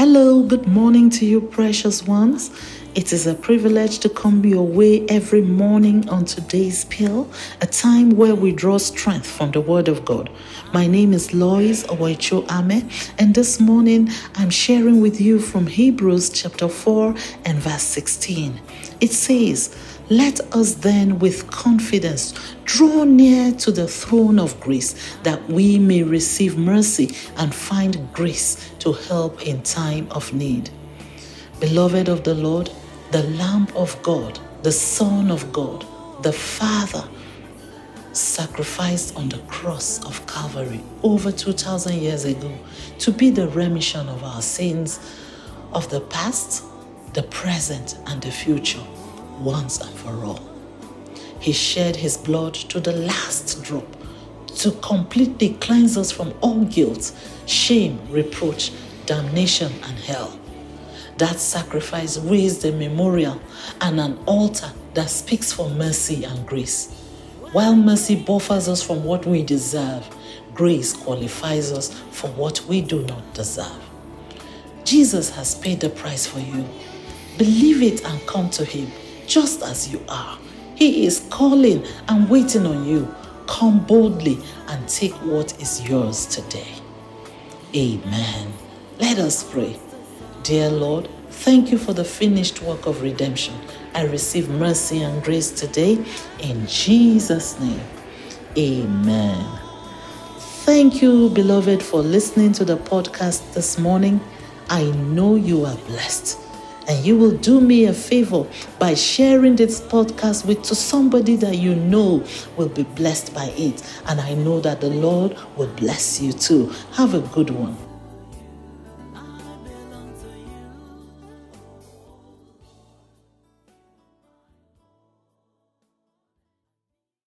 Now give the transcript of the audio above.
Hello, good morning to you, precious ones. It is a privilege to come your way every morning on today's pill, a time where we draw strength from the Word of God. My name is Lois Owecho Ame, and this morning I'm sharing with you from Hebrews chapter 4 and verse 16. It says, Let us then with confidence draw near to the throne of grace that we may receive mercy and find grace to help in time of need. Beloved of the Lord, the Lamb of God, the Son of God, the Father, sacrificed on the cross of Calvary over 2,000 years ago to be the remission of our sins of the past, the present, and the future once and for all. He shed his blood to the last drop to completely cleanse us from all guilt, shame, reproach, damnation, and hell. That sacrifice raised a memorial and an altar that speaks for mercy and grace. While mercy buffers us from what we deserve, grace qualifies us for what we do not deserve. Jesus has paid the price for you. Believe it and come to Him just as you are. He is calling and waiting on you. Come boldly and take what is yours today. Amen. Let us pray. Dear Lord, thank you for the finished work of redemption. I receive mercy and grace today in Jesus' name. Amen. Thank you, beloved, for listening to the podcast this morning. I know you are blessed. And you will do me a favor by sharing this podcast with to somebody that you know will be blessed by it. And I know that the Lord will bless you too. Have a good one.